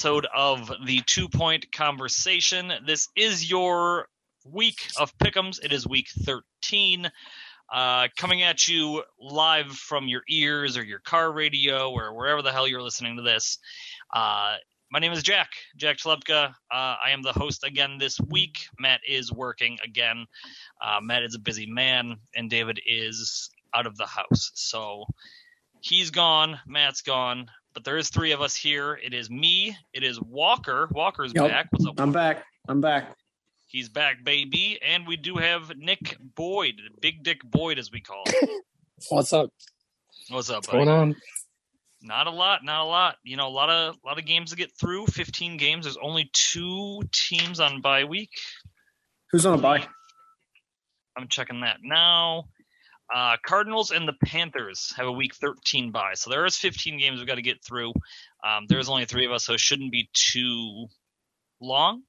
Episode of the Two Point Conversation. This is your week of pick'ems. It is week 13. Uh, coming at you live from your ears or your car radio or wherever the hell you're listening to this. Uh, my name is Jack, Jack Tlepka. Uh, I am the host again this week. Matt is working again. Uh, Matt is a busy man, and David is out of the house. So he's gone, Matt's gone, but there is three of us here. It is me, it is Walker. Walker's Yep. back. What's up? I'm back. I'm back. He's back, baby. And we do have Nick Boyd, Big Dick Boyd, as we call him. What's up? What's up, What's buddy? going on? Not a lot, not a lot. You know, a lot of a lot of games to get through. Fifteen games. There's only two teams on bye week. Who's on a bye? I'm checking that now. Uh, Cardinals and the Panthers have a week 13 bye, so there is 15 games we've got to get through. Um, there's only three of us, so it shouldn't be too long.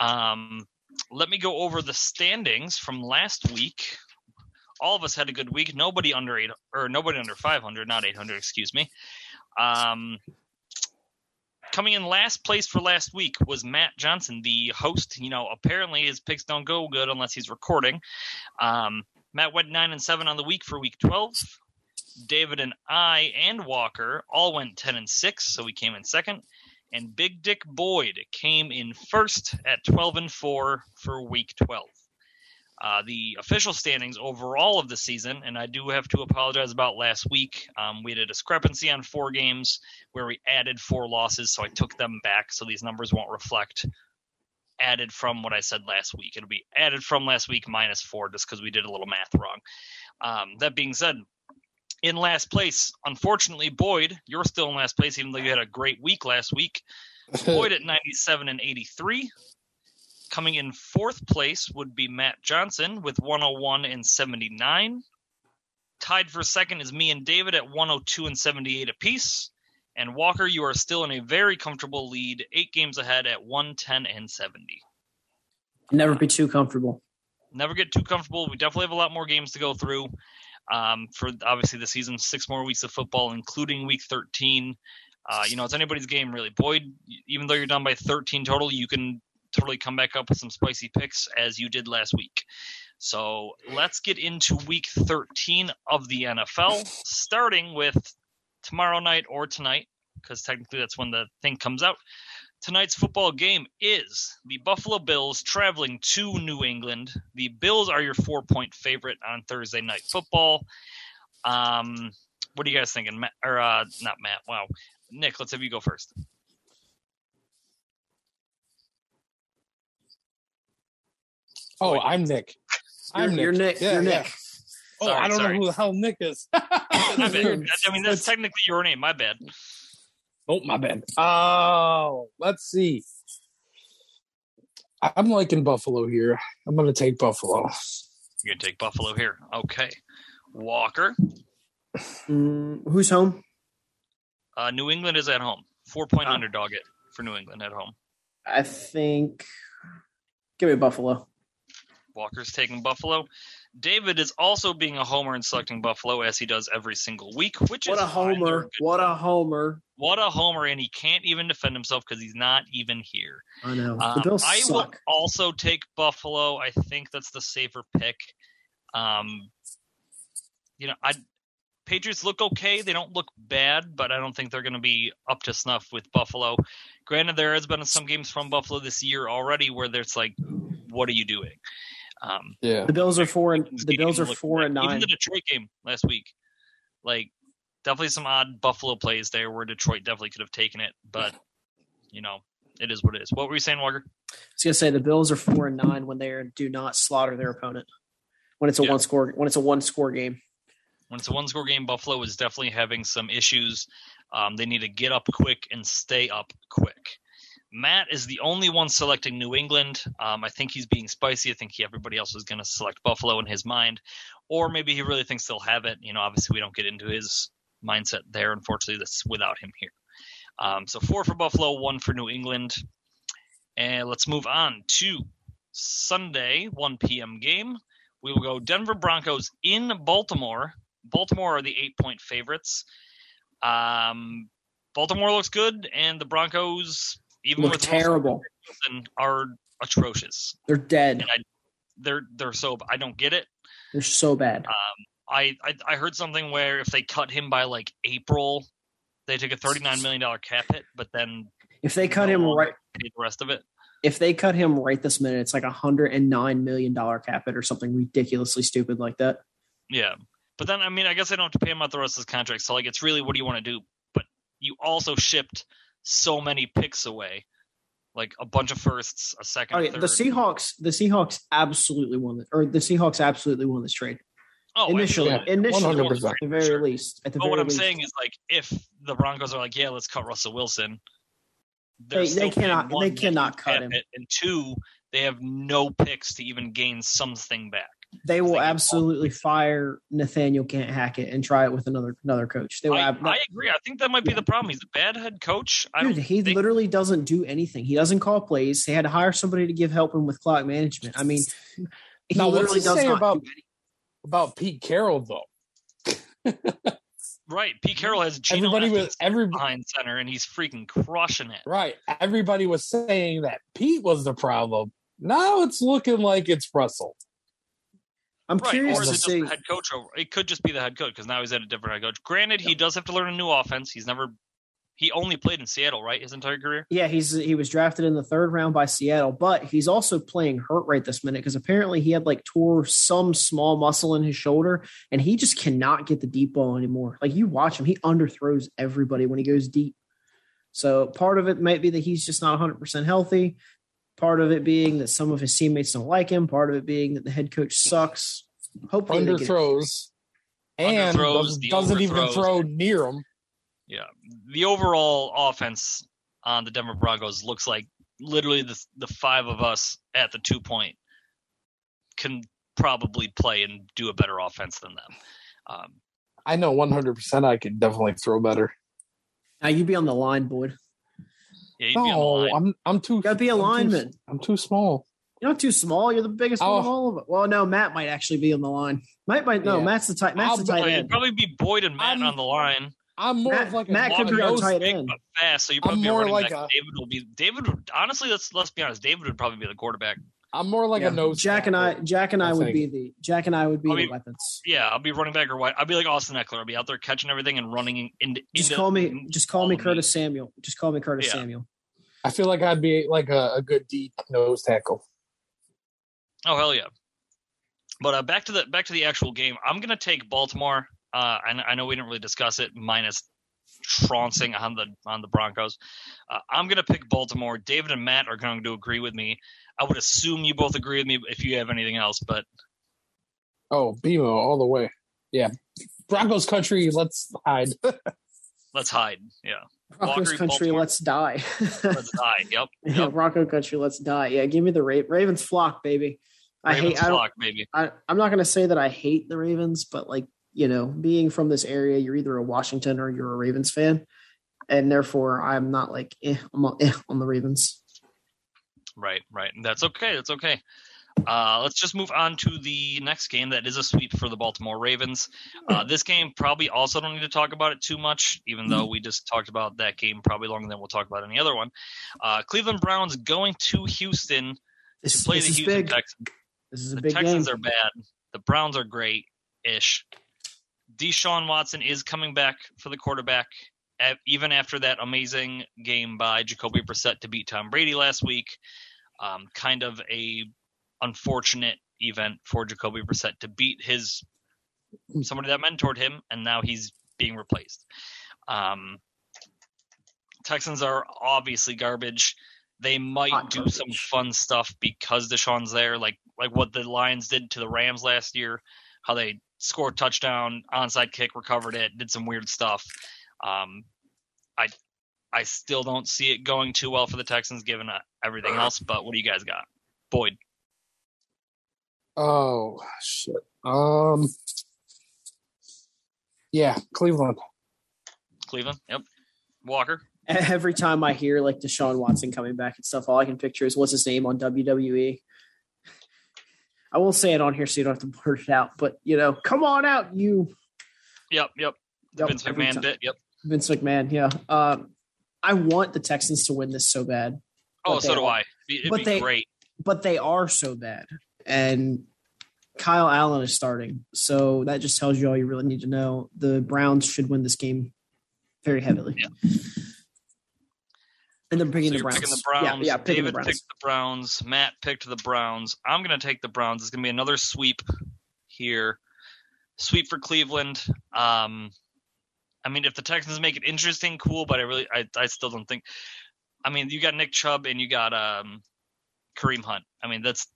Um, let me go over the standings from last week. All of us had a good week. Nobody under eight or nobody under 500, not 800, excuse me. Um, coming in last place for last week was Matt Johnson, the host. You know, apparently his picks don't go good unless he's recording. Um, Matt went nine and seven on the week for week 12. David and I and Walker all went 10 and six, so we came in second. And Big Dick Boyd came in first at 12 and four for week 12. Uh, the official standings overall of the season, and I do have to apologize about last week. Um, we had a discrepancy on four games where we added four losses, so I took them back, so these numbers won't reflect added from what I said last week. It'll be added from last week minus four, just because we did a little math wrong. Um, that being said, in last place, unfortunately, Boyd, you're still in last place, even though you had a great week last week. Boyd at 97 and 83. Coming in fourth place would be Matt Johnson with 101 and 79. Tied for second is me and David at 102 and 78 apiece. And Walker, you are still in a very comfortable lead, eight games ahead at 110 and 70. Never be too comfortable. Never get too comfortable. We definitely have a lot more games to go through. Um, for obviously the season, six more weeks of football, including week 13. Uh, you know, it's anybody's game really. Boyd, even though you're down by 13 total, you can totally come back up with some spicy picks as you did last week. So let's get into week 13 of the NFL, starting with tomorrow night or tonight, because technically that's when the thing comes out. Tonight's football game is the Buffalo Bills traveling to New England. The Bills are your four point favorite on Thursday night football. Um, what are you guys thinking, Matt? Or uh, not Matt? Wow, Nick. Let's have you go first. Oh, I'm Nick. You're, I'm you're Nick. Yeah, you're yeah. Nick. Oh, Sorry, I don't sorry. know who the hell Nick is. My bad. I mean, that's technically your name. My bad. oh, my bad. Oh, let's see. I'm liking Buffalo here. I'm going to take Buffalo. You're gonna take Buffalo here. Okay. Walker. Mm, who's home? Uh, New England is at home. Four point Ah. underdog it for New England at home. I think. Give me Buffalo. Walker's taking Buffalo. David is also being a homer and selecting Buffalo as he does every single week, which What is a homer! What a homer! What a homer, and he can't even defend himself because he's not even here. I know Um, I will also take Buffalo. I think that's the safer pick. Um, you know, I Patriots look okay. They don't look bad, but I don't think they're going to be up to snuff with Buffalo. Granted, there has been some games from Buffalo this year already where there's like, what are you doing? Um, Yeah. The Bills are four and Vikings the Bills are four bad. and Even nine. the Detroit game last week, like definitely some odd Buffalo plays there where Detroit definitely could have taken it, but you know, it is what it is. What were you saying, Walker? I was gonna say the Bills are four and nine when they are, do not slaughter their opponent. When it's a Yeah. one score when it's a one score game. When it's a one score game, Buffalo is definitely having some issues. Um, they need to get up quick and stay up quick. Matt is the only one selecting New England. Um, I think he's being spicy. I think he, everybody else is going to select Buffalo in his mind, or maybe he really thinks they'll have it. You know, obviously we don't get into his mindset there. Unfortunately, that's without him here. Um, so four for Buffalo, one for New England, and let's move on to Sunday 1 p.m. game. We will go Denver Broncos in Baltimore. Baltimore are the eight point favorites. Um, Baltimore looks good, and the Broncos, even Look terrible. Wilson, are atrocious. They're dead. And I, they're they're so I don't get it. They're so bad. Um, I, I I heard something where if they cut him by like April, they take a thirty nine million dollar cap hit, but then If they cut no him right the rest of it. if they cut him right this minute, it's like a hundred and nine million dollar cap hit or something ridiculously stupid like that. Yeah. But then I mean I guess I don't have to pay him out the rest of his contract. So like it's really what do you want to do? But you also shipped so many picks away. Like a bunch of firsts, a second, Okay, third. the Seahawks, the Seahawks absolutely won it, or the Seahawks absolutely won this trade. oh, initially, absolutely. initially, 100%. at the very Sure. least, at the But very what I'm least. saying is like if the Broncos are like, yeah, let's cut Russell Wilson, they're They- cannot- one, they cannot cut him. hit, and two, they have no picks to even gain something back. They will They get absolutely fire Nathaniel Can't Hackett and try it with another another coach. They will. I, ab- I agree. I think that might be the problem. He's a bad head coach. I Dude, he think- literally doesn't do anything. He doesn't call plays. They had to hire somebody to give help him with clock management. I mean, he Now, literally does say not about- do. About Pete Carroll though. right. Pete Carroll has Geno Everybody was Atkins every behind center, and he's freaking crushing it. right. Everybody was saying that Pete was the problem. Now it's looking like it's Russell. I'm Right, curious or is to it just see. the head coach? Over? It could just be the head coach because now he's at a different head coach. Granted, he does have to learn a new offense. He's never, he only played in Seattle, right, his entire career. Yeah, he's he was drafted in the third round by Seattle, but he's also playing hurt right this minute because apparently he had like tore some small muscle in his shoulder, and he just cannot get the deep ball anymore. Like you watch him, he underthrows everybody when he goes deep. So part of it might be that he's just not 100 percent healthy. Part of it being that some of his teammates don't like him. Part of it being that the head coach sucks. Hopefully, they get- Underthrows. And doesn't, doesn't even throw near him. Yeah, the overall offense on the Denver Broncos looks like literally the the five of us at the two point can probably play and do a better offense than them. Um, I know 100% I could definitely throw better. now you be on the line, Boyd. Yeah, you'd be on the No, line. I'm I'm too. You gotta be a I'm too- lineman. I'm too small. You're not too small. You're the biggest one of Oh. all of it. Well, no, Matt might actually be on the line. Might might no, Yeah. Matt's the tight. Matt's I'll the tight end. probably be Boyd and Matt I'm- on the line. I'm more Matt- of like a Matt could be our tight big end. but fast. So you I'm probably be more like back. a- David will be David. Would, honestly, let's let's be honest. David would probably be the quarterback. I'm more like Yeah. a nose. Jack and I. Jack and I, I would think. be the Jack and I would be I the mean, weapons. Yeah, I'll be running back or what? I'll be like Austin Ekeler. I'll be out there catching everything and running in- into. Just into- call me, just call me all of Curtis Samuel. Just call me Curtis Yeah. Samuel. I feel like I'd be like a, a good deep nose tackle. Oh hell yeah! But uh, back to the back to the actual game. I'm gonna take Baltimore. Uh, and I know we didn't really discuss it, minus trouncing on the on the Broncos. Uh, I'm gonna pick Baltimore. David and Matt are going to agree with me. I would assume you both agree with me if you have anything else, but Oh, BMO all the way. Yeah. Broncos country, let's hide. let's hide. Yeah, Walker, country, Baltimore. let's die. let's die. Yep. yeah, yep. Bronco country, let's die. Yeah, give me the Ra- Ravens flock, baby. I Ravens hate. I flock, baby. I, I'm not going to say that I hate the Ravens, but like you know, being from this area, you're either a Washington or you're a Ravens fan, and therefore I'm not like eh, I'm on, eh, on the Ravens. Right, right. And That's okay. That's okay. Uh, let's just move on to the next game. That is a sweep for the Baltimore Ravens. Uh, this game probably also don't need to talk about it too much, even though we just talked about that game probably longer than we'll talk about any other one. Uh, Cleveland Browns going to Houston This, to play the is Houston big. Texans. This is a The big Texans game. are bad. The Browns are great ish. Deshaun Watson is coming back for the quarterback, even after that amazing game by Jacoby Brissett to beat Tom Brady last week. Um, kind of a unfortunate event for Jacoby Brissett to beat his somebody that mentored him, and now he's being replaced. Um, Texans are obviously garbage. They might Hot do some fun stuff because Deshaun's there, like like what the Lions did to the Rams last year, how they scored a touchdown, onside kick, recovered it, did some weird stuff. Um, I I still don't see it going too well for the Texans given uh, everything else. But what do you guys got, Boyd? Oh shit. Um. Yeah, Cleveland. Cleveland. Yep. Walker. Every time I hear like Deshaun Watson coming back and stuff, all I can picture is what's his name on WWE. I won't say it on here so you don't have to blurt it out, but you know, come on out, you Yep. Yep. Yep, Vince McMahon time. bit. Yep. Vince McMahon, yeah. Um, I want the Texans to win this so bad, Oh, so do are- I. It'd but be they- great. but they are so bad. And Kyle Allen is starting. So that just tells you all you really need to know. The Browns should win this game very heavily. Yeah. And they're picking, So the Browns. picking the Browns. Yeah, yeah, David the Browns. picked the Browns. Matt picked the Browns. I'm going to take the Browns. It's going to be another sweep here. Sweep for Cleveland. Um, I mean, if the Texans make it interesting, cool. But I really, I, I still don't think. I mean, you got Nick Chubb and you got um, Kareem Hunt. I mean, that's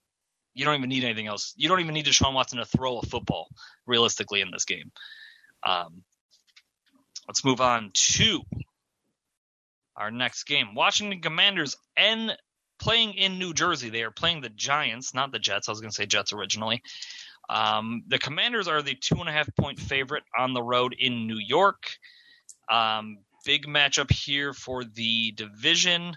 you don't even need anything else. You don't even need Deshaun Watson to throw a football realistically in this game. Um, let's move on to our next game. Washington Commanders and playing in New Jersey. They are playing the Giants, not the Jets. I was going to say Jets originally. Um, the Commanders are the two and a half point favorite on the road in New York. Um, big matchup here for the division.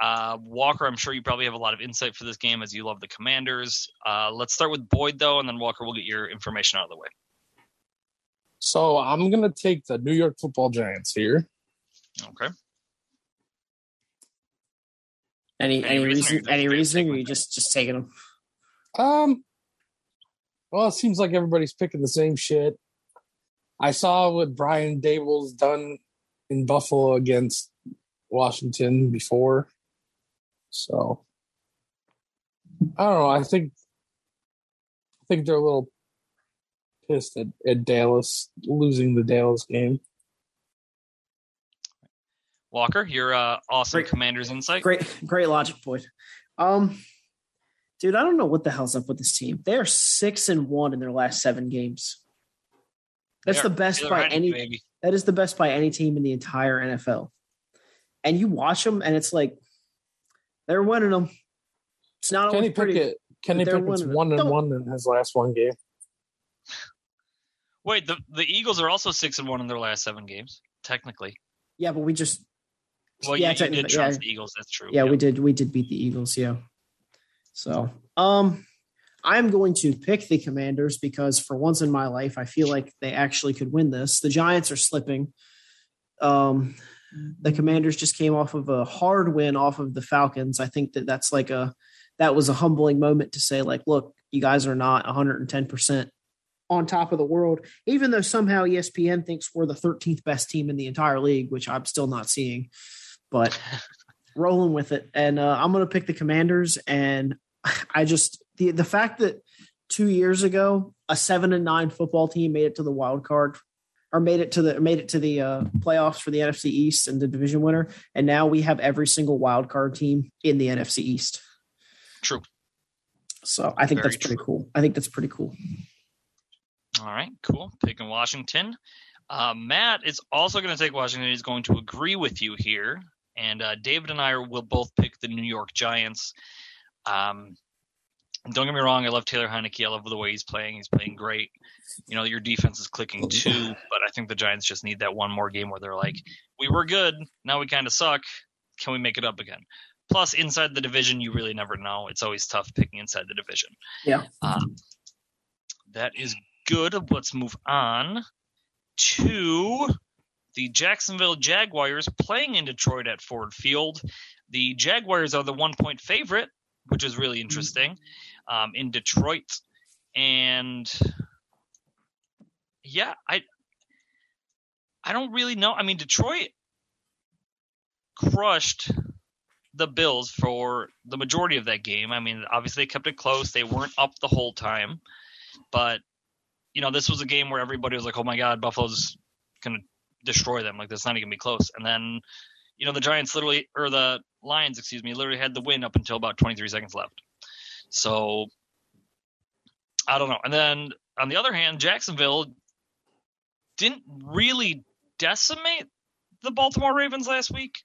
Uh, Walker, I'm sure you probably have a lot of insight for this game as you love the Commanders. Uh, let's start with Boyd though, and then Walker will get your information out of the way. So I'm gonna take the New York Football Giants here. Okay. Any Any any reason, or reason? you Any reasoning? take Or my you just just taking them? Um. Well, it seems like everybody's picking the same shit. I saw what Brian Daboll's done in Buffalo against Washington before, so I don't know. I think I think they're a little pissed at, at Dallas losing the Dallas game. Walker, your uh, awesome Great. Commanders insight. Great, great logic, Boyd. Um, dude, I don't know what the hell's up with this team. They are six and one in their last seven games. That's the best Taylor by Heinicke, any. baby. That is the best by any team in the entire NFL. And you watch them, and it's like they're winning them. It's not Kenny always pretty. Pickett, Kenny they're Pickett's one and Don't- one in his last one game. Wait, the the Eagles are also six and one in their last seven games. Technically, Yeah, but we just well, Yeah, you, you did technically, trounce yeah. the Eagles. That's true. yeah, we did we did beat the Eagles, yeah. So, um I'm going to pick the Commanders because for once in my life I feel like they actually could win this. The Giants are slipping. Um the Commanders just came off of a hard win off of the Falcons. I think that that's like a that was a humbling moment to say like, look, you guys are not 110% on top of the world even though somehow ESPN thinks we're the 13th best team in the entire league, which I'm still not seeing. But rolling with it. And uh, I'm going to pick the Commanders. And I just the the fact that two years ago a seven and nine football team made it to the wild card or made it to the made it to the uh, playoffs for the NFC East and the division winner, and now we have every single wild card team in the NFC East. True. So I think Very that's pretty true. cool. I think that's pretty cool. All right, cool. Picking Washington. Uh, Matt is also going to take Washington. He's going to agree with you here. And uh, David and I will both pick the New York Giants. Um, don't get me wrong, I love Taylor Heinicke. I love the way he's playing. He's playing great. You know, your defense is clicking too, but I think the Giants just need that one more game where they're like, we were good, now we kind of suck. Can we make it up again? Plus, inside the division, you really never know. It's always tough picking inside the division. Yeah. Um, that is good. Let's move on to the Jacksonville Jaguars playing in Detroit at Ford Field. The Jaguars are the one point favorite, which is really interesting um, in Detroit. And yeah, I I don't really know. I mean, Detroit crushed the Bills for the majority of that game. I mean, obviously they kept it close. They weren't up the whole time, but you know, this was a game where everybody was like, "Oh my God, Buffalo's gonna destroy them. Like, that's not even gonna be close." And then, you know the Giants literally or the Lions, excuse me, literally had the win up until about 23 seconds left. So I don't know. And then on the other hand, Jacksonville didn't really decimate the Baltimore Ravens last week.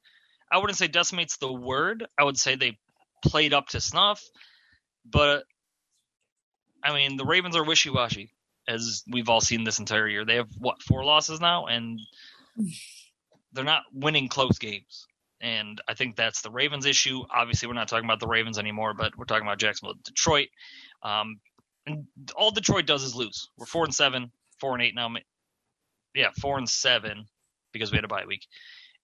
I wouldn't say decimates the word. I would say they played up to snuff. But I mean, the Ravens are wishy-washy, as we've all seen this entire year. They have what four losses now, and they're not winning close games. And I think that's the Ravens' issue. Obviously, we're not talking about the Ravens anymore, but we're talking about Jacksonville, Detroit. Um, and all Detroit does is lose. We're four and seven, four and eight now. Yeah, four and seven because we had a bye week,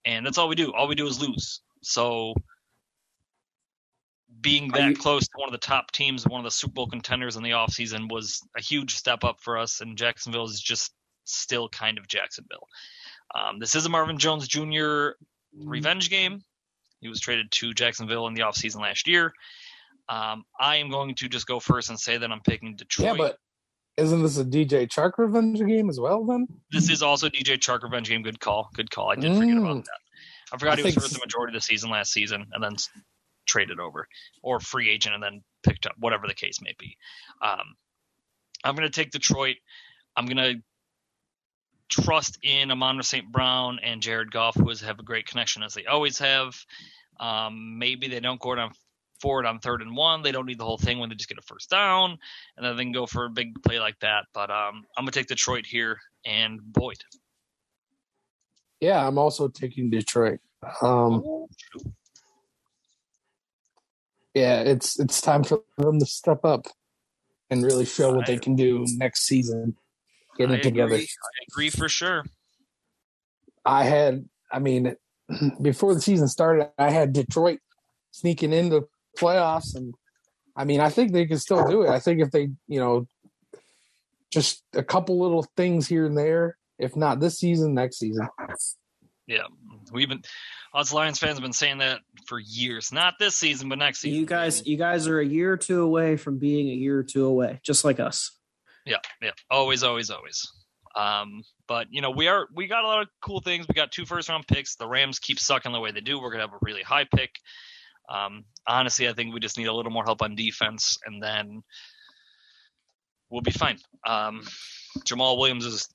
and that's all we do. All we do is lose. So being that you- close to one of the top teams, one of the Super Bowl contenders in the offseason was a huge step up for us, and Jacksonville is just still kind of Jacksonville. Um, this is a Marvin Jones Jr. revenge game. He was traded to Jacksonville in the offseason last year. Um, I am going to just go first and say that I'm picking Detroit. Yeah, but isn't this a DJ Chark revenge game as well? Then this is also DJ Chark revenge game. Good call. Good call. I did forget about Mm. that. I forgot I he was hurt the majority of the season last season and then traded over or free agent and then picked up, whatever the case may be. Um, I'm going to take Detroit. I'm going to trust in Amon St. Brown and Jared Goff, who has have a great connection as they always have. Um, maybe they don't go down forward on third and one. They don't need the whole thing when they just get a first down, and then they can go for a big play like that. But um, I'm gonna take Detroit here and Boyd. yeah, I'm also taking Detroit. Um, yeah, it's it's time for them to step up and really show what they can do next season. Get I it together. Agree. I agree for sure. I had, I mean, before the season started, I had Detroit sneaking into playoffs, and I mean, I think they can still do it. I think if they, you know, just a couple little things here and there, if not this season, next season. Yeah, we've been us Lions fans have been saying that for years. Not this season, but next season. You guys, you guys are a year or two away from being a year or two away, just like us. Yeah, yeah. Always, always, always. Um, but you know, we are we got a lot of cool things. We got two first round picks. The Rams keep sucking the way they do. We're gonna have a really high pick. Um, honestly, I think we just need a little more help on defense, and then we'll be fine. Um, Jamaal Williams is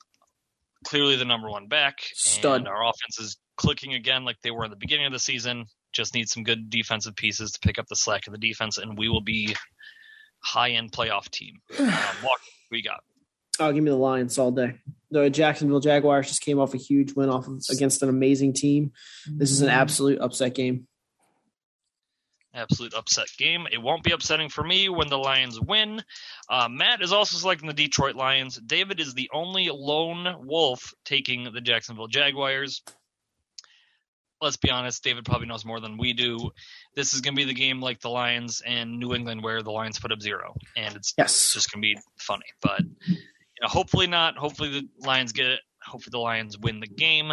clearly the number one back, Stud. and our offense is clicking again like they were in the beginning of the season. Just need some good defensive pieces to pick up the slack of the defense, and we will be high end playoff team. Um, Walker, we got. Oh, give me the Lions all day. The Jacksonville Jaguars just came off a huge win off of, against an amazing team. This is an absolute upset game. absolute upset game. It won't be upsetting for me when the Lions win. Uh, Matt is also selecting the Detroit Lions. David is the only lone wolf taking the Jacksonville Jaguars. Let's be honest, David probably knows more than we do. This is going to be the game like the Lions and New England where the Lions put up zero, and it's Yes. just going to be funny. But you know, hopefully not. Hopefully the Lions get it. Hopefully the Lions win the game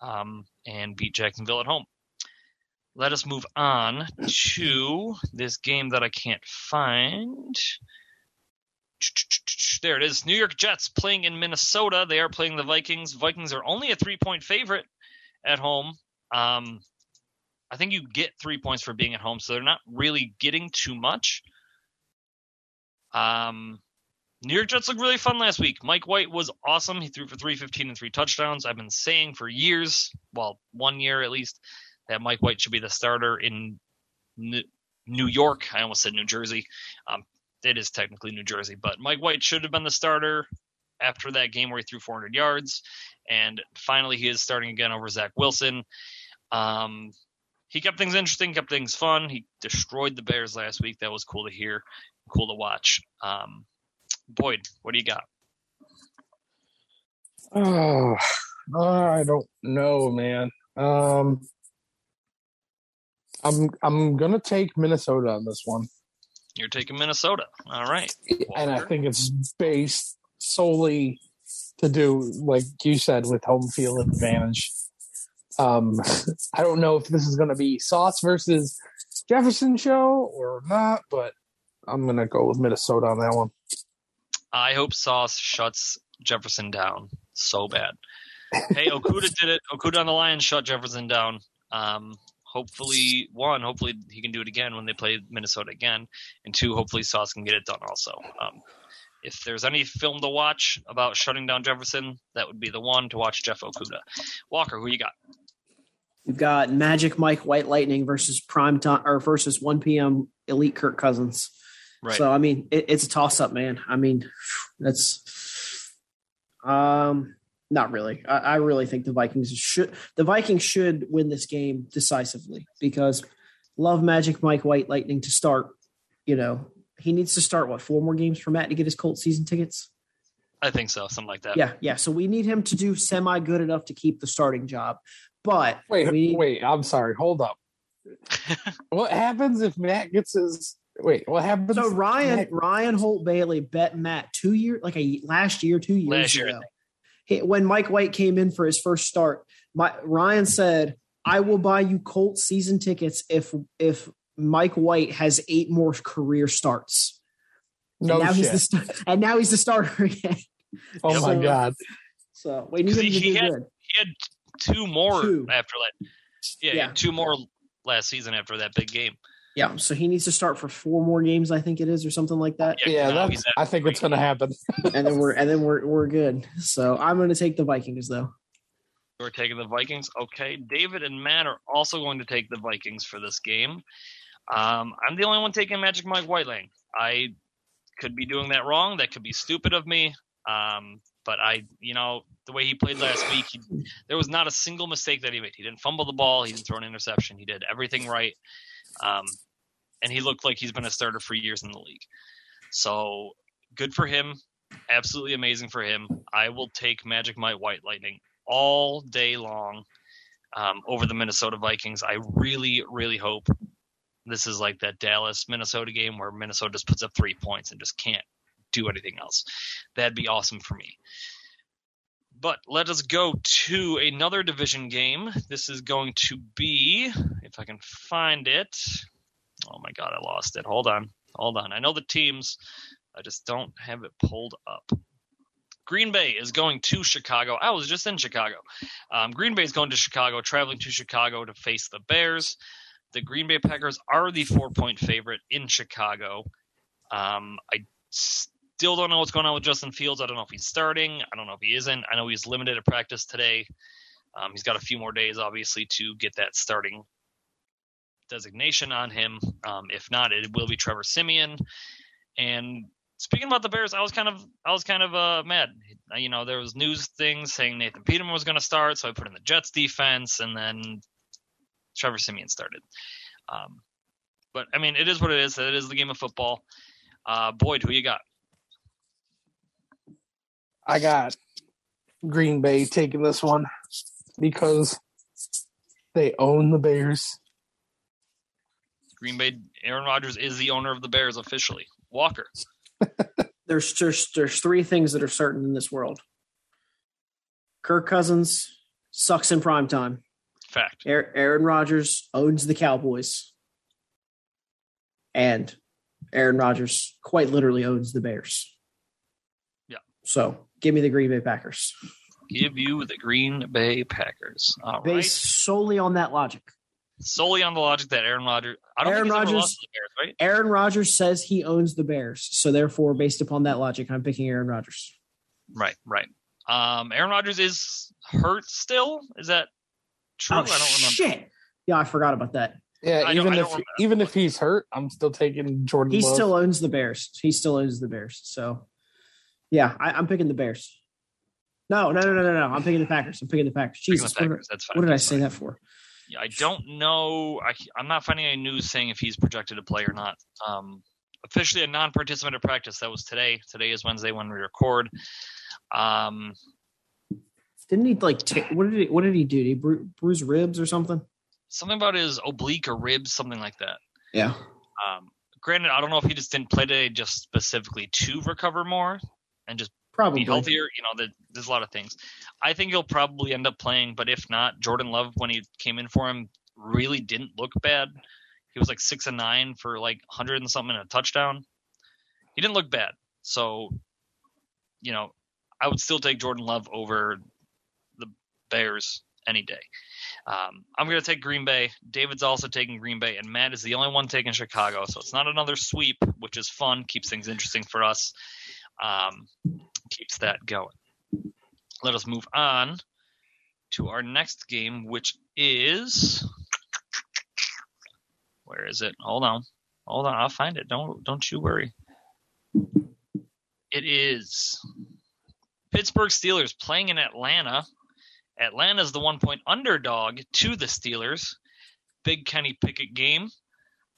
um, and beat Jacksonville at home. Let us move on to this game that I can't find. There it is. New York Jets playing in Minnesota. They are playing the Vikings. Vikings are only a three point favorite at home. Um, I think you get three points for being at home, so they're not really getting too much. Um, New York Jets looked really fun last week. Mike White was awesome. He threw for 315 and three touchdowns. I've been saying for years, well, one year at least, that Mike White should be the starter in New York. I almost said New Jersey. Um, it is technically New Jersey, but Mike White should have been the starter after that game where he threw 400 yards. And finally, he is starting again over Zach Wilson. Um, he kept things interesting, kept things fun. He destroyed the Bears last week. That was cool to hear, cool to watch. Um, Boyd, what do you got? Oh, I don't know, man. Um, I'm I'm gonna take Minnesota on this one, You're taking Minnesota. All right. and I think it's based solely to do, like you said, with home field advantage. Um, I don't know if this is gonna be Sauce versus Jefferson show or not, but I'm gonna go with Minnesota on that one. I hope Sauce shuts Jefferson down so bad. Hey, Okudah did it. Okudah on the Lions shut Jefferson down. Um, hopefully, one, hopefully he can do it again when they play Minnesota again, and two, hopefully Sauce can get it done also. Um, if there's any film to watch about shutting down Jefferson, that would be the one to watch Jeff Okudah. Walker, who you got? We've got Magic Mike White Lightning versus Prime Time or versus 1 p.m. Elite Kirk Cousins. Right. So I mean, it, it's a toss up, man. I mean, that's um not really. I, I really think the Vikings should the Vikings should win this game decisively because love Magic Mike White Lightning to start. You know, he needs to start what four more games for Matt to get his Colt season tickets. I think so, something like that. Yeah, yeah. So we need him to do semi good enough to keep the starting job. But Wait, we, wait. I'm sorry. Hold up. what happens if Matt gets his? Wait, what happens? So Ryan Matt- Ryan Holt Bailey bet Matt two year like a last year two years Last year, ago. He, when Mike White came in for his first start, my Ryan said, "I will buy you Colt season tickets if if Mike White has eight more career starts." no and now shit. he's the star- and now he's the starter again. oh my god. So we need 'Cause him to he do had- good. He had two more Two. after that. Yeah, Yeah. two more last season after that big game. Yeah, so he needs to start for four more games, I think it is, or something like that. Yeah, now that's, I think it's going to happen. and then we're and then we're we're good. So I'm going to take the Vikings though. We're taking the Vikings. Okay. David and Matt are also going to take the Vikings for this game. Um, I'm the only one taking Magic Mike Whiteling. I could be doing that wrong. That could be stupid of me. Um, but I, you know, the way he played last week, he, there was not a single mistake that he made. He didn't fumble the ball. He didn't throw an interception. He did everything right. Um, and he looked like he's been a starter for years in the league. So good for him. Absolutely amazing for him. I will take Magic Mike White Lightning all day long um, over the Minnesota Vikings. I really, really hope this is like that Dallas Minnesota game where Minnesota just puts up three points and just can't do anything else. That'd be awesome for me. But let us go to another division game. This is going to be, if I can find it. Oh my God, I lost it. Hold on. Hold on. I know the teams, I just don't have it pulled up. Green Bay is going to Chicago. I was just in Chicago. Um, Green Bay is going to Chicago, traveling to Chicago to face the Bears. The Green Bay Packers are the four point favorite in Chicago. Um, I still don't know what's going on with Justin Fields. I don't know if he's starting. I don't know if he isn't. I know he's limited at practice today. Um, he's got a few more days, obviously, to get that starting designation on him. Um, if not, it will be Trevor Siemian. And speaking about the Bears, I was kind of I was kind of uh, mad. You know, there was news things saying Nathan Peterman was going to start, so I put in the Jets defense, and then Trevor Siemian started. Um, but I mean, it is what it is. It is the game of football. Uh, Boyd, who you got? I got Green Bay taking this one because they own the Bears. Green Bay. Aaron Rodgers is the owner of the Bears officially. Walker. There's there's there's three things that are certain in this world. Kirk Cousins sucks in prime time. Fact. Aaron Aaron Rodgers owns the Cowboys. And Aaron Rodgers quite literally owns the Bears. Yeah. So give me the Green Bay Packers. Give you the Green Bay Packers. All right. Based solely on that logic. Solely on the logic that Aaron Rodgers. I don't Aaron think he's ever Rodgers- lost to the Bears, right? Aaron Rodgers says he owns the Bears. So therefore, based upon that logic, I'm picking Aaron Rodgers. Right. Right. Um, Aaron Rodgers is hurt still. Is that true? Oh, I don't remember. shit. Yeah, I forgot about that. Yeah, I even if even if he's hurt, I'm still taking Jordan. He Love. still owns the Bears. He still owns the Bears. So, yeah, I, I'm picking the Bears. No, no, no, no, no, no. I'm picking the Packers. I'm picking the Packers. Jesus, the what did, Packers. That's fine. what did I say that for? Yeah, I don't know. I, I'm not finding any news saying if he's projected to play or not. Um, officially a non-participant at practice. That was today. Today is Wednesday when we record. Um, Didn't he like? ta- what did he? What did he do? Did he bru- bruise ribs or something? something about his oblique or ribs, something like that. Yeah. Um, granted, I don't know if he just didn't play today just specifically to recover more and just Probably. be healthier. You know, there- there's a lot of things. I think he'll probably end up playing, but if not, Jordan Love when he came in for him really didn't look bad. He was like six and nine for like hundred and something and a touchdown. He didn't look bad. So, you know, I would still take Jordan Love over the Bears any day. Um, I'm going to take Green Bay. David's also taking Green Bay, and Matt is the only one taking Chicago. So it's not another sweep, which is fun, keeps things interesting for us, um, keeps that going. Let us move on to our next game, which is where is it? Hold on, hold on, I'll find it. Don't don't you worry. It is Pittsburgh Steelers playing in Atlanta. Atlanta's the one point underdog to the Steelers. Big Kenny Pickett game.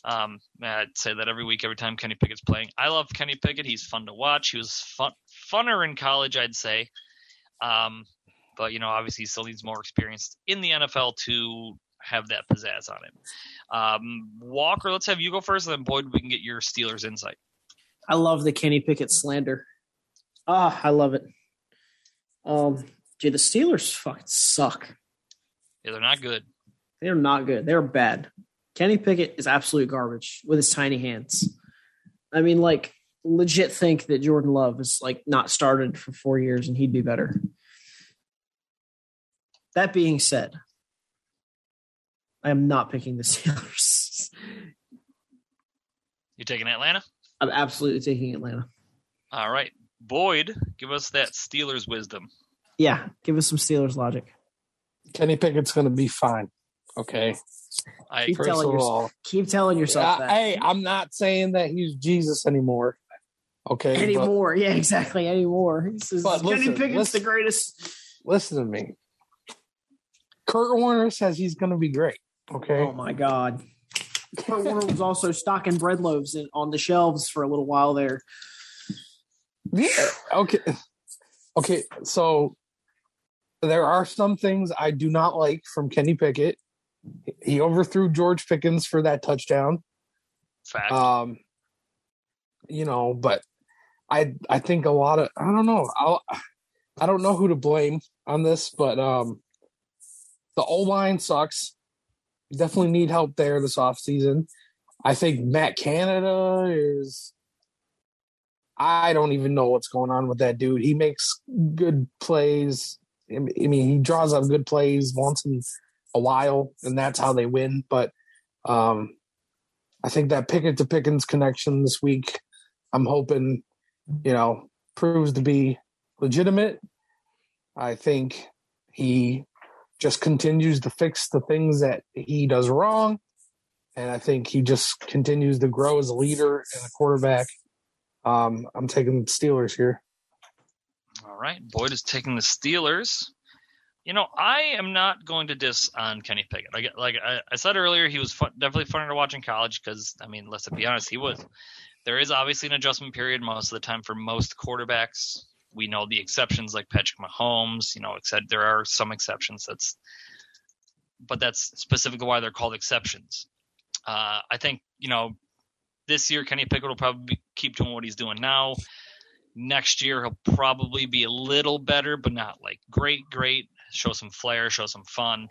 Um, I'd say that every week, every time Kenny Pickett's playing. I love Kenny Pickett. He's fun to watch. He was fun, funner in college, I'd say. Um, but you know, obviously, he still needs more experience in the NFL to have that pizzazz on him. Um, Walker, let's have you go first, and then Boyd, we can get your Steelers insight. I love the Kenny Pickett slander. Ah, I love it. Um, dude, the Steelers fucking suck. Yeah, they're not good. They're not good. They're bad. Kenny Pickett is absolute garbage with his tiny hands. I mean, like, legit think that Jordan Love is like not started for four years and he'd be better. That being said, I am not picking the Steelers. You're taking Atlanta? I'm absolutely taking Atlanta. All right, Boyd, give us that Steelers wisdom. Yeah, give us some Steelers logic. Kenny Pickett's going to be fine. Okay. I Keep telling yourself- all, Keep telling yourself that. hey, I'm not saying that he's Jesus anymore. Okay. but anymore. yeah, exactly. Anymore. He says But Kenny listen, Pickett's listen. the greatest. listen to me. Kurt Warner says he's going to be great. Okay. Oh my god. Kurt Warner was also stocking bread loaves in, on the shelves for a little while there. Yeah. Okay. Okay. So there are some things I do not like from Kenny Pickett. He overthrew George Pickens for that touchdown. fact. Um, you know, but I I think a lot of I don't know. I'll, I don't know who to blame on this, but um, the O line sucks. Definitely need help there this offseason. I think Matt Canada is. I don't even know what's going on with that dude. He makes good plays. I mean, he draws up good plays once in a while, and that's how they win. But um, I think that Pickett to Pickens connection this week, I'm hoping, you know, proves to be legitimate. I think he just continues to fix the things that he does wrong. And I think he just continues to grow as a leader and a quarterback. Um, I'm taking the Steelers here. All right, Boyd is taking the Steelers. You know, I am not going to diss on Kenny Pickett. I like I, I said earlier, he was fun, definitely funner to watch in college because, I mean, let's be honest, he was. There is obviously an adjustment period most of the time for most quarterbacks. We know the exceptions like Patrick Mahomes. You know, except there are some exceptions. That's, but that's specifically why they're called exceptions. Uh, I think you know, this year Kenny Pickett will probably keep doing what he's doing now next year he'll probably be a little better, but not like great, great. Show some flair, show some fun.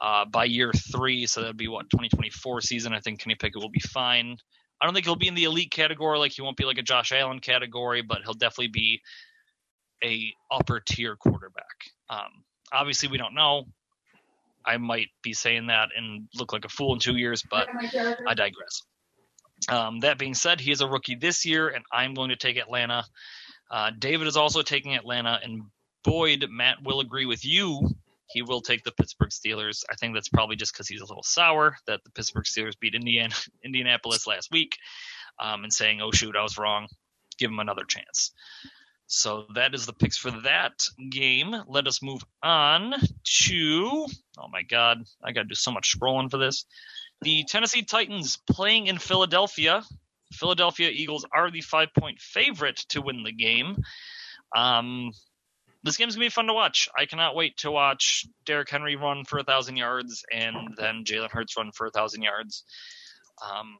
Uh, by year three, so that'd be what 2024 season. I think Kenny Pickett will be fine. I don't think he'll be in the elite category, like he won't be like a Josh Allen category, but he'll definitely be a upper tier quarterback. Um, obviously, we don't know. I might be saying that and look like a fool in two years, but I digress. Um, that being said, he is a rookie this year, and I'm going to take Atlanta. Uh, David is also taking Atlanta, and Boyd, Matt will agree with you. He will take the Pittsburgh Steelers. I think that's probably just because he's a little sour that the Pittsburgh Steelers beat Indiana, Indianapolis last week, um, and saying, "Oh shoot, I was wrong. Give him another chance." So that is the picks for that game. Let us move on to. Oh my God, I got to do so much scrolling for this. The Tennessee Titans playing in Philadelphia. Philadelphia Eagles are the five point favorite to win the game. Um, this game's gonna be fun to watch. I cannot wait to watch Derrick Henry run for a thousand yards and then Jalen Hurts run for a thousand yards. Um,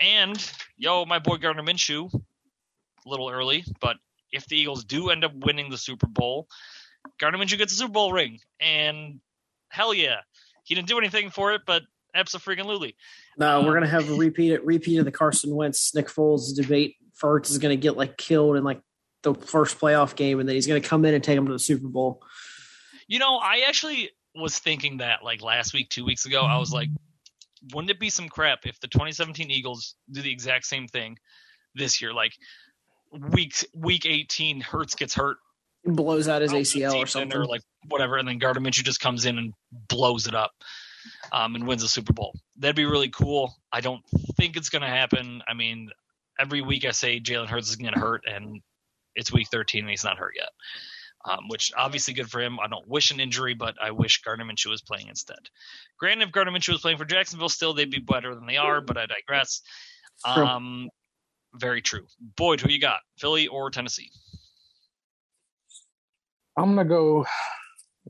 and yo, my boy Gardner Minshew, a little early, but if the Eagles do end up winning the Super Bowl, Gardner Minshew gets a Super Bowl ring, and hell yeah, he didn't do anything for it, but absolutely. No, we're Um, gonna have a repeat repeat of the Carson Wentz Nick Foles debate. First is gonna get like killed in like the first playoff game, and then he's gonna come in and take him to the Super Bowl. You know, I actually was thinking that like last week, two weeks ago. I was like, wouldn't it be some crap if the 2017 Eagles do the exact same thing this year? Like week week 18, Hurts gets hurt, blows out his ACL or something. or like whatever, and then Gardner Minshew just comes in and blows it up, um, and wins the Super Bowl. That'd be really cool. I don't think it's gonna happen. I mean, every week I say Jalen Hurts is gonna hurt, and it's week 13 and he's not hurt yet. Um, which obviously good for him. I don't wish an injury, but I wish Gardner Minshew was playing instead. Granted, if Gardner Minshew was playing for Jacksonville, still they'd be better than they are, but I digress. True. Um, very true. Boyd, who you got? Philly or Tennessee? I'm gonna go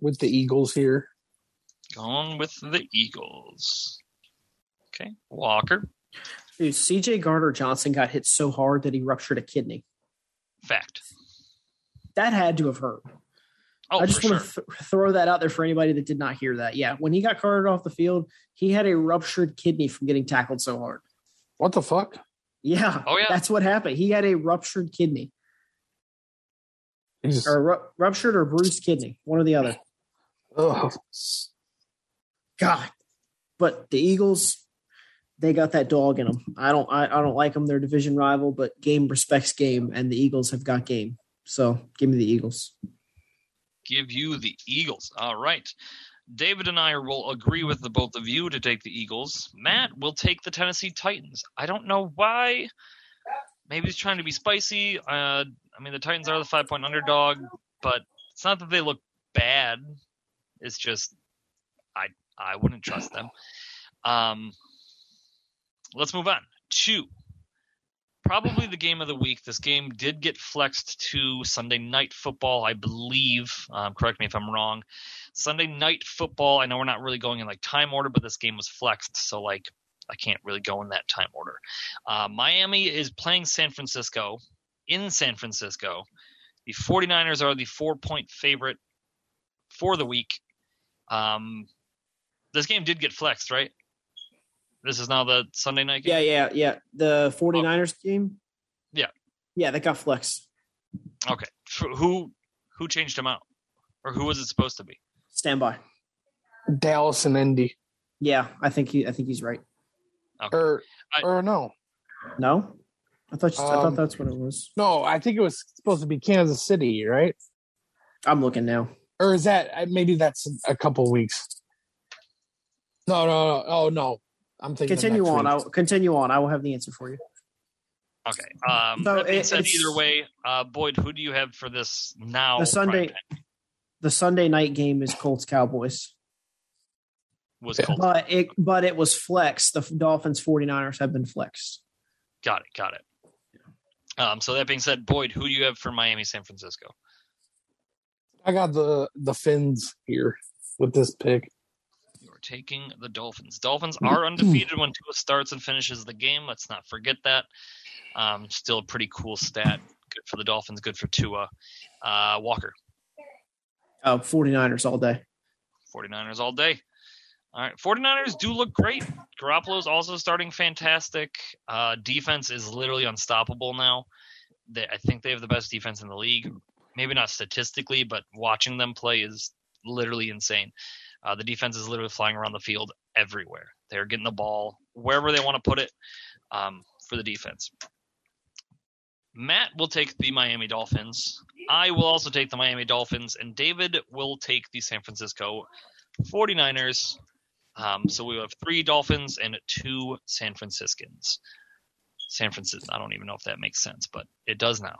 with the Eagles here. Going with the Eagles. Okay, Walker. Dude, CJ Gardner Johnson got hit so hard that he ruptured a kidney. Fact. That had to have hurt. Oh, I just for want sure. to th- throw that out there for anybody that did not hear that. Yeah, when he got carted off the field, he had a ruptured kidney from getting tackled so hard. What the fuck? Yeah, Oh, yeah. that's what happened. He had a ruptured kidney, Jesus. or ru- ruptured or bruised kidney, one or the other. Ugh. God, but the Eagles, they got that dog in them. I don't, I, I don't like them. They're division rival, but game respects game, and the Eagles have got game. So give me the Eagles. Give you the Eagles. All right. David and I will agree with the both of you to take the Eagles. Matt will take the Tennessee Titans. I don't know why. Maybe he's trying to be spicy. Uh, I mean, the Titans are the five point underdog, but it's not that they look bad. It's just I I wouldn't trust them. Um, let's move on Two. probably the game of the week. This game did get flexed to Sunday night football, I believe. Um, correct me if I'm wrong. Sunday night football. I know we're not really going in like time order, but this game was flexed, so like I can't really go in that time order. Uh, Miami is playing San Francisco in San Francisco. The 49ers are the four point favorite for the week. Um, this game did get flexed, right? This is now the Sunday night game. Yeah, yeah, yeah. The 49ers game? Yeah. Yeah, that got flexed. Okay. Who who changed him out, or who was it supposed to be? Stand by. Dallas and Indy. Yeah, I think he I think he's right. Okay. Or I- or no. No? I thought you, I thought Um, that's what it was. No, I think it was supposed to be Kansas City, right? I'm looking now. Or is that uh, maybe that's a couple weeks? No, no, no. Oh no. I'm thinking Continue on. week. I'll continue on. I will have the answer for you. Okay. Um, So that being it- said, either way, uh, Boyd, who do you have for this now? The Sunday- The Sunday night game is Colts Cowboys. was Yeah. called. But it but it was flexed. The Dolphins 49ers have been flexed. Got it. Got it. Um, so that being said, Boyd, who do you have for Miami, San Francisco? I got the the Finns here with this pick. Taking the Dolphins. Dolphins are undefeated when Tua starts and finishes the game. Let's not forget that. Um, still a pretty cool stat. Good for the Dolphins. Good for Tua. Uh, Walker. Oh, 49ers all day. 49ers all day. All right. 49ers do look great. Garoppolo's also starting fantastic. Uh, defense is literally unstoppable now. They, I think they have the best defense in the league. Maybe not statistically, but watching them play is literally insane. Uh, the defense is literally flying around the field everywhere. They're getting the ball wherever they want to put it um, for the defense. Matt will take the Miami Dolphins. I will also take the Miami Dolphins, and David will take the San Francisco 49ers. Um, so we have three Dolphins and two San Franciscans. San Francisco. I don't even know if that makes sense, but it does now.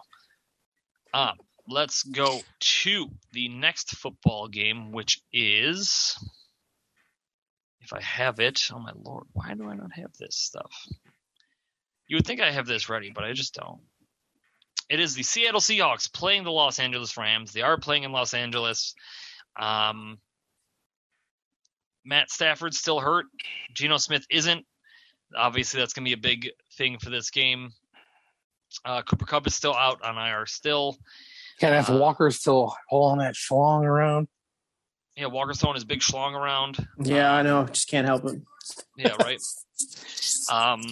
Um, let's go to the next football game, which is. If I have it, oh my lord, why do I not have this stuff? You would think I have this ready, but I just don't. It is the Seattle Seahawks playing the Los Angeles Rams. They are playing in Los Angeles. Um, Matt Stafford's still hurt. Geno Smith isn't. Obviously, that's going to be a big thing for this game. Uh, Cooper Kupp is still out on IR still. Can't have Uh, Walker still hauling that schlong around. Yeah, Walker's throwing his big schlong around. Yeah, I know. Just can't help it. Yeah, right. um,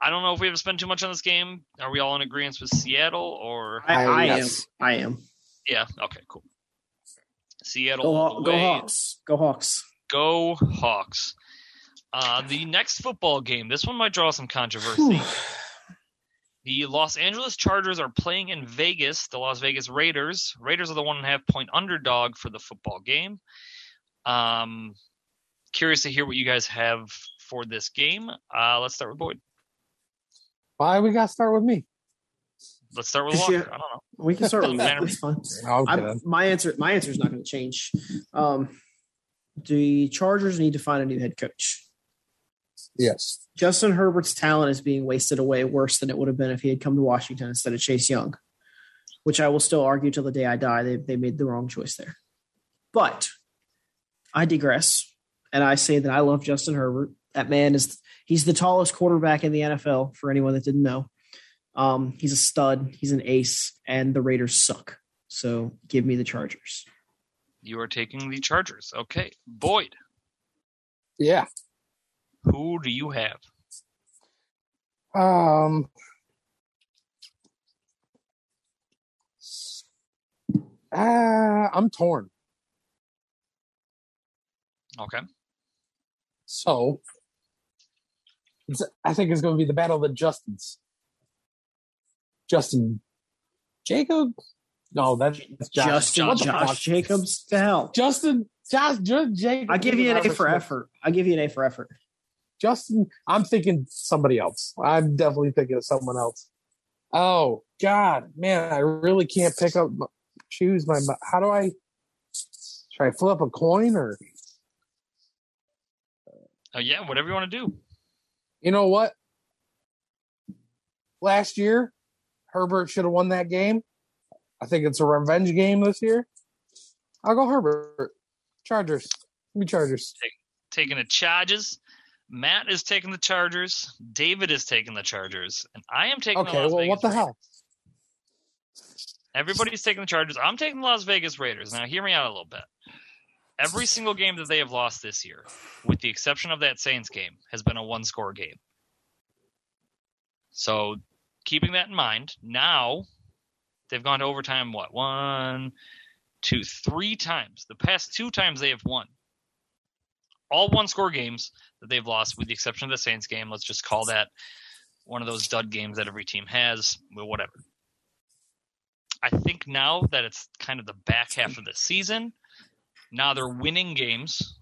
I don't know if we have to spend too much on this game. Are we all in agreement with Seattle or? I, I am. I am. Yeah. Okay. Cool. Seattle. Go, Haw- go. Hawks. Go Hawks. Go Hawks. Uh, the next football game. This one might draw some controversy. The Los Angeles Chargers are playing in Vegas. The Las Vegas Raiders. Raiders are the one and a half point underdog for the football game. Um, curious to hear what you guys have for this game. Uh, let's start with Boyd. Why we got to start with me? Let's start with Walker. you- I don't know. We can start with Doesn't that. matter. That's fine. Okay. My answer. My answer is not going to change. Um, the Chargers need to find a new head coach. Yes. Justin Herbert's talent is being wasted away worse than it would have been if he had come to Washington instead of Chase Young, which I will still argue till the day I die. They, they made the wrong choice there. But I digress. And I say that I love Justin Herbert. That man is, he's the tallest quarterback in the NFL for anyone that didn't know. Um, he's a stud, he's an ace, and the Raiders suck. So give me the Chargers. You are taking the Chargers. Okay. Boyd, Yeah. Who do you have? Um. Uh, I'm torn. Okay. So, it's, I think it's going to be the battle of the Justins. Justin Jacob? No, that's Josh. Justin What Josh? Jacobs to hell. Justin Josh Josh Jacob. I give you an A for effort. I give you an A for effort. Justin, I'm thinking somebody else. I'm definitely thinking of someone else. Oh God, man, I really can't pick up, choose my. How do I? Should I flip a coin or? Uh, yeah, whatever you want to do. You know what? Last year, Herbert should have won that game. I think it's a revenge game this year. I'll go Herbert. Chargers. Give me Chargers. Taking the Chargers. Matt is taking the Chargers. David is taking the Chargers, and I am taking the Okay, Las well, Vegas what the Raiders. hell? Everybody's taking the Chargers. I'm taking the Las Vegas Raiders. Now, hear me out a little bit. Every single game that they have lost this year, with the exception of that Saints game, has been a one score game. So, keeping that in mind, now they've gone to overtime, what? One, two, three times. The past two times they have won. All one score games that they've lost, with the exception of the Saints game. Let's just call that one of those dud games that every team has, well, whatever. I think now that it's kind of the back half of the season, now they're winning games.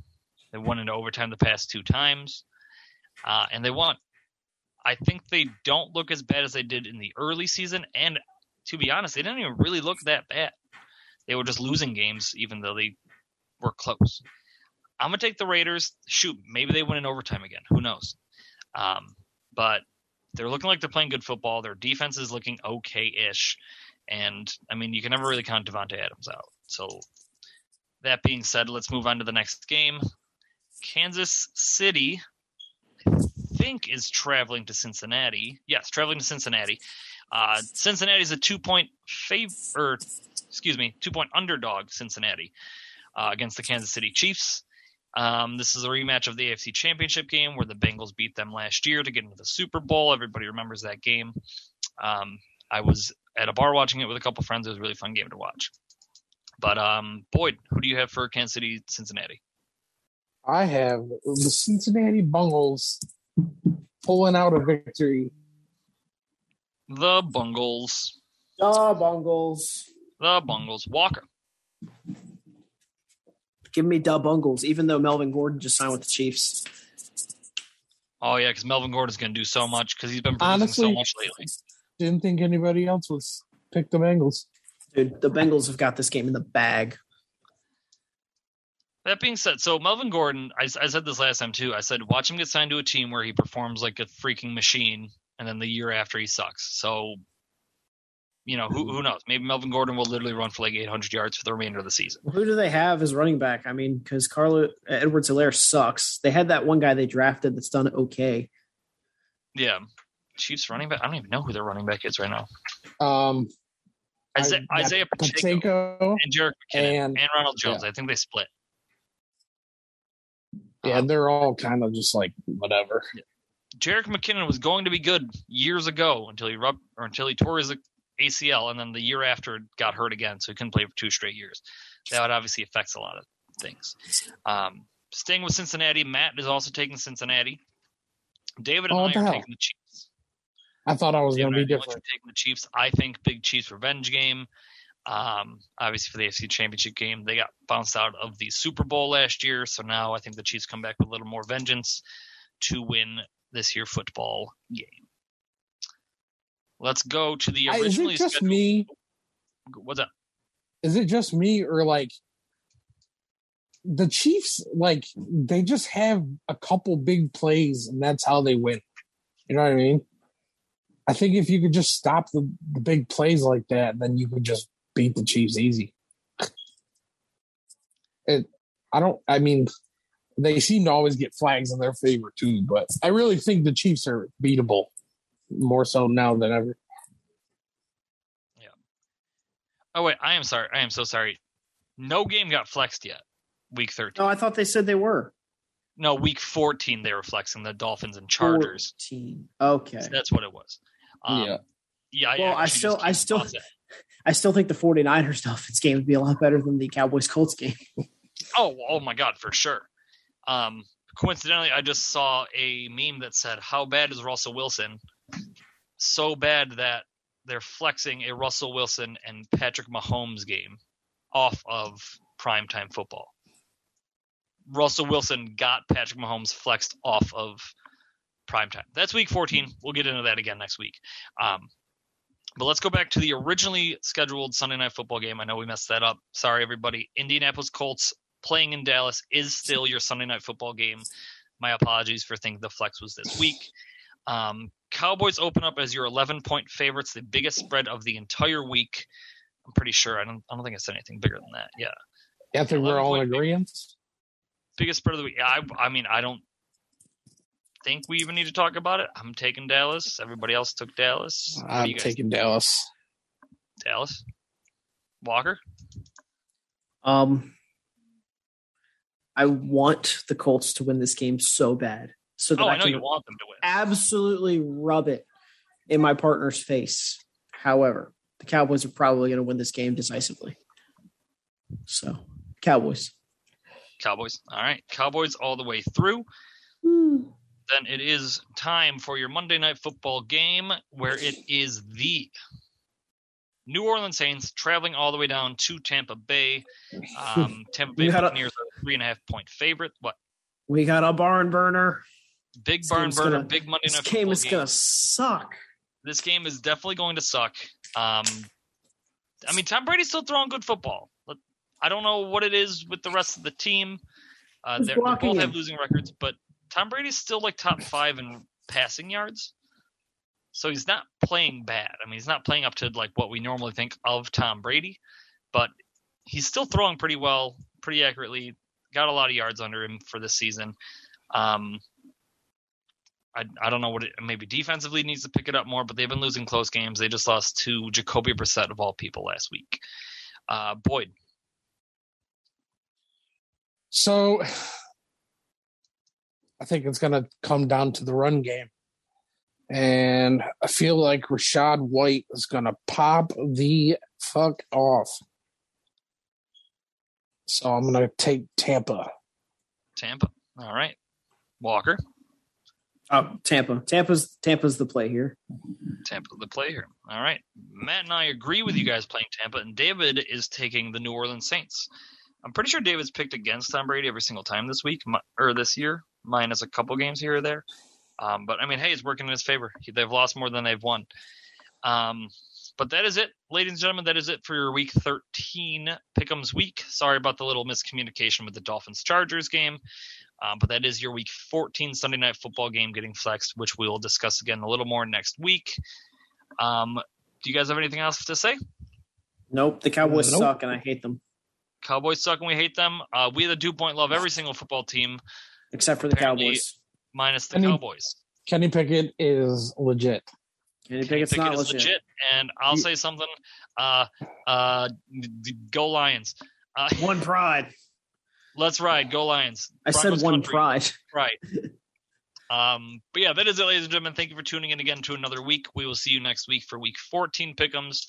They won in overtime the past two times, uh, and they won. I think they don't look as bad as they did in the early season, and to be honest, they didn't even really look that bad. They were just losing games, even though they were close. I'm gonna take the Raiders. Shoot, maybe they win in overtime again. Who knows? Um, but they're looking like they're playing good football. Their defense is looking okay-ish. And I mean, you can never really count Davante Adams out. So that being said, let's move on to the next game. Kansas City, I think, is traveling to Cincinnati. Yes, traveling to Cincinnati. Uh, is a two-point favor, or excuse me, two-point underdog. Cincinnati uh, against the Kansas City Chiefs. Um, this is a rematch of the AFC Championship game where the Bengals beat them last year to get into the Super Bowl. Everybody remembers that game. Um, I was at a bar watching it with a couple friends. It was a really fun game to watch. But um, Boyd, who do you have for Kansas City, Cincinnati? I have the Cincinnati Bungles pulling out a victory. The Bungles. The Bungles. The Bungles. Walker. Give me Dub Bungles, even though Melvin Gordon just signed with the Chiefs. Oh yeah, because Melvin Gordon's going to do so much because he's been producing so much lately. Didn't think anybody else was pick the Bengals. Dude, the Bengals have got this game in the bag. That being said, so Melvin Gordon, I, I said this last time too. I said watch him get signed to a team where he performs like a freaking machine, and then the year after he sucks. So, you know, who who mm-hmm. knows? Maybe Melvin Gordon will literally run for like 800 yards for the remainder of the season. Who do they have as running back? I mean, because Carlo uh, Edwards Helaire sucks. They had that one guy they drafted that's done okay. Yeah, Chiefs running back. I don't even know who their running back is right now. Um, Isaiah, I- Isaiah Pacheco Pacheco. and Jerick McKinnon and, and- Ronald Jones. I think they split. Yeah, um, they're all kind of just like whatever. Jerick McKinnon was going to be good years ago until he rub or until he tore his ACL, and then the year after got hurt again, so he couldn't play for two straight years. that obviously affects a lot of things. Um, staying with Cincinnati, Matt is also taking Cincinnati. David and Oh, I are hell? taking the Chiefs. I thought I was going to be I both are different. taking the Chiefs. I think big Chiefs revenge game. Um, obviously for the AFC Championship game, they got bounced out of the Super Bowl last year, so now I think the Chiefs come back with a little more vengeance to win this year football game. Let's go to the I- Is originally it just scheduled- me? What's up? Is it just me or like the Chiefs? Like they just have a couple big plays and that's how they win. You know what I mean? I think if you could just stop the, the big plays like that, then you could just beat the Chiefs easy. It, I don't. I mean, they seem to always get flags in their favor too, but I really think the Chiefs are beatable more so now than ever. Yeah. Oh wait, I am sorry. I am so sorry. No game got flexed yet. Week thirteen. No, I thought they said they were. No, week fourteen they were flexing the Dolphins and Chargers. 14. Okay. So that's what it was. Um, Yeah. Yeah. Well, I actually still- I still- across. I still think the 49ers Dolphins game would be a lot better than the Cowboys Colts game. Oh, oh my God, for sure. Um, coincidentally, I just saw a meme that said, "How bad is Russell Wilson?" So bad that they're flexing a Russell Wilson and Patrick Mahomes game off of primetime football. Russell Wilson got Patrick Mahomes flexed off of primetime. That's week 14. We'll get into that again next week. Um, but let's go back to the originally scheduled Sunday night football game. I know we messed that up. Sorry, everybody. Indianapolis Colts playing in Dallas is still your Sunday night football game. My apologies for thinking the flex was this week. Um, Cowboys open up as your 11 point favorites, the biggest spread of the entire week. I'm pretty sure. I don't. I don't think I said anything bigger than that. Yeah, I think we're all in agreement. biggest spread of the week. I. I mean, I don't think we even need to talk about it. I'm taking Dallas. Everybody else took Dallas. What I'm you guys taking Dallas. Dallas. Walker. Um, I want the Colts to win this game so bad, so that Oh, I, I know you want them to win. absolutely rub it in my partner's face. However, the Cowboys are probably going to win this game decisively. So, Cowboys. Cowboys. All right, Cowboys all the way through. Then it is time for your Monday Night Football game, where it is the New Orleans Saints traveling all the way down to Tampa Bay. Um, Tampa Bay had a- Buccaneers are a three and a half point favorite. What We got a barn burner. Big This barn burner, gonna- big Monday This Night game Football is game. going to suck. This game is definitely going to suck. Um, I mean, Tom Brady's still throwing good football. I don't know what it is with the rest of the team. Uh, they both have losing records, but Tom Brady's still like top five in passing yards. So he's not playing bad. I mean, he's not playing up to like what we normally think of Tom Brady, but he's still throwing pretty well, pretty accurately. Got a lot of yards under him for this season. Um, I, I don't know what it maybe defensively needs to pick it up more, but they've been losing close games. They just lost to Jacoby Brissett of all people last week. Uh, Boyd, So I think it's going to come down to the run game. And I feel like Rachaad White is going to pop the fuck off. So I'm going to take Tampa. Tampa. All right. Walker, Oh, Tampa. Tampa's Tampa's the play here. Tampa the play here. All right. Matt and I agree with you guys playing Tampa, and David is taking the New Orleans Saints. I'm pretty sure David's picked against Tom Brady every single time this week or this year, minus a couple games here or there. Um, but I mean, hey, it's working in his favor. They've lost more than they've won. Um, but that is it, ladies and gentlemen. That is it for your Week 13 Pick'em's week. Sorry about the little miscommunication with the Dolphins Chargers game, um, but that is your Week 14 Sunday Night Football game getting flexed, which we will discuss again a little more next week. Um, do you guys have anything else to say? Nope. The Cowboys Nope. suck, and I hate them, Cowboys suck and we hate them. Uh, we, the Dew Point, love every single football team except for the Cowboys. minus the Any- Cowboys. Kenny Pickett is legit. Kenny Kenny Pickett's Pickett not is legit. and I'll You- say something. Uh, uh, go Lions. Uh, One pride. let's ride. Go Lions. I Broncos said one country. pride. Right. Um, but yeah, that is it, ladies and gentlemen. Thank you for tuning in again to another week. We will see you next week for week 14 pick'ems.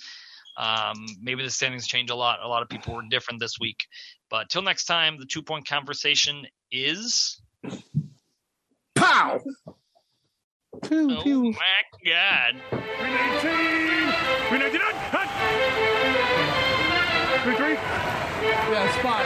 Um, maybe the standings change a lot. A lot of people were different this week. But till next time, the two point conversation is. Pow! Pew, Oh pew. my god! 319! 399! Hut! 33! Yeah, spot.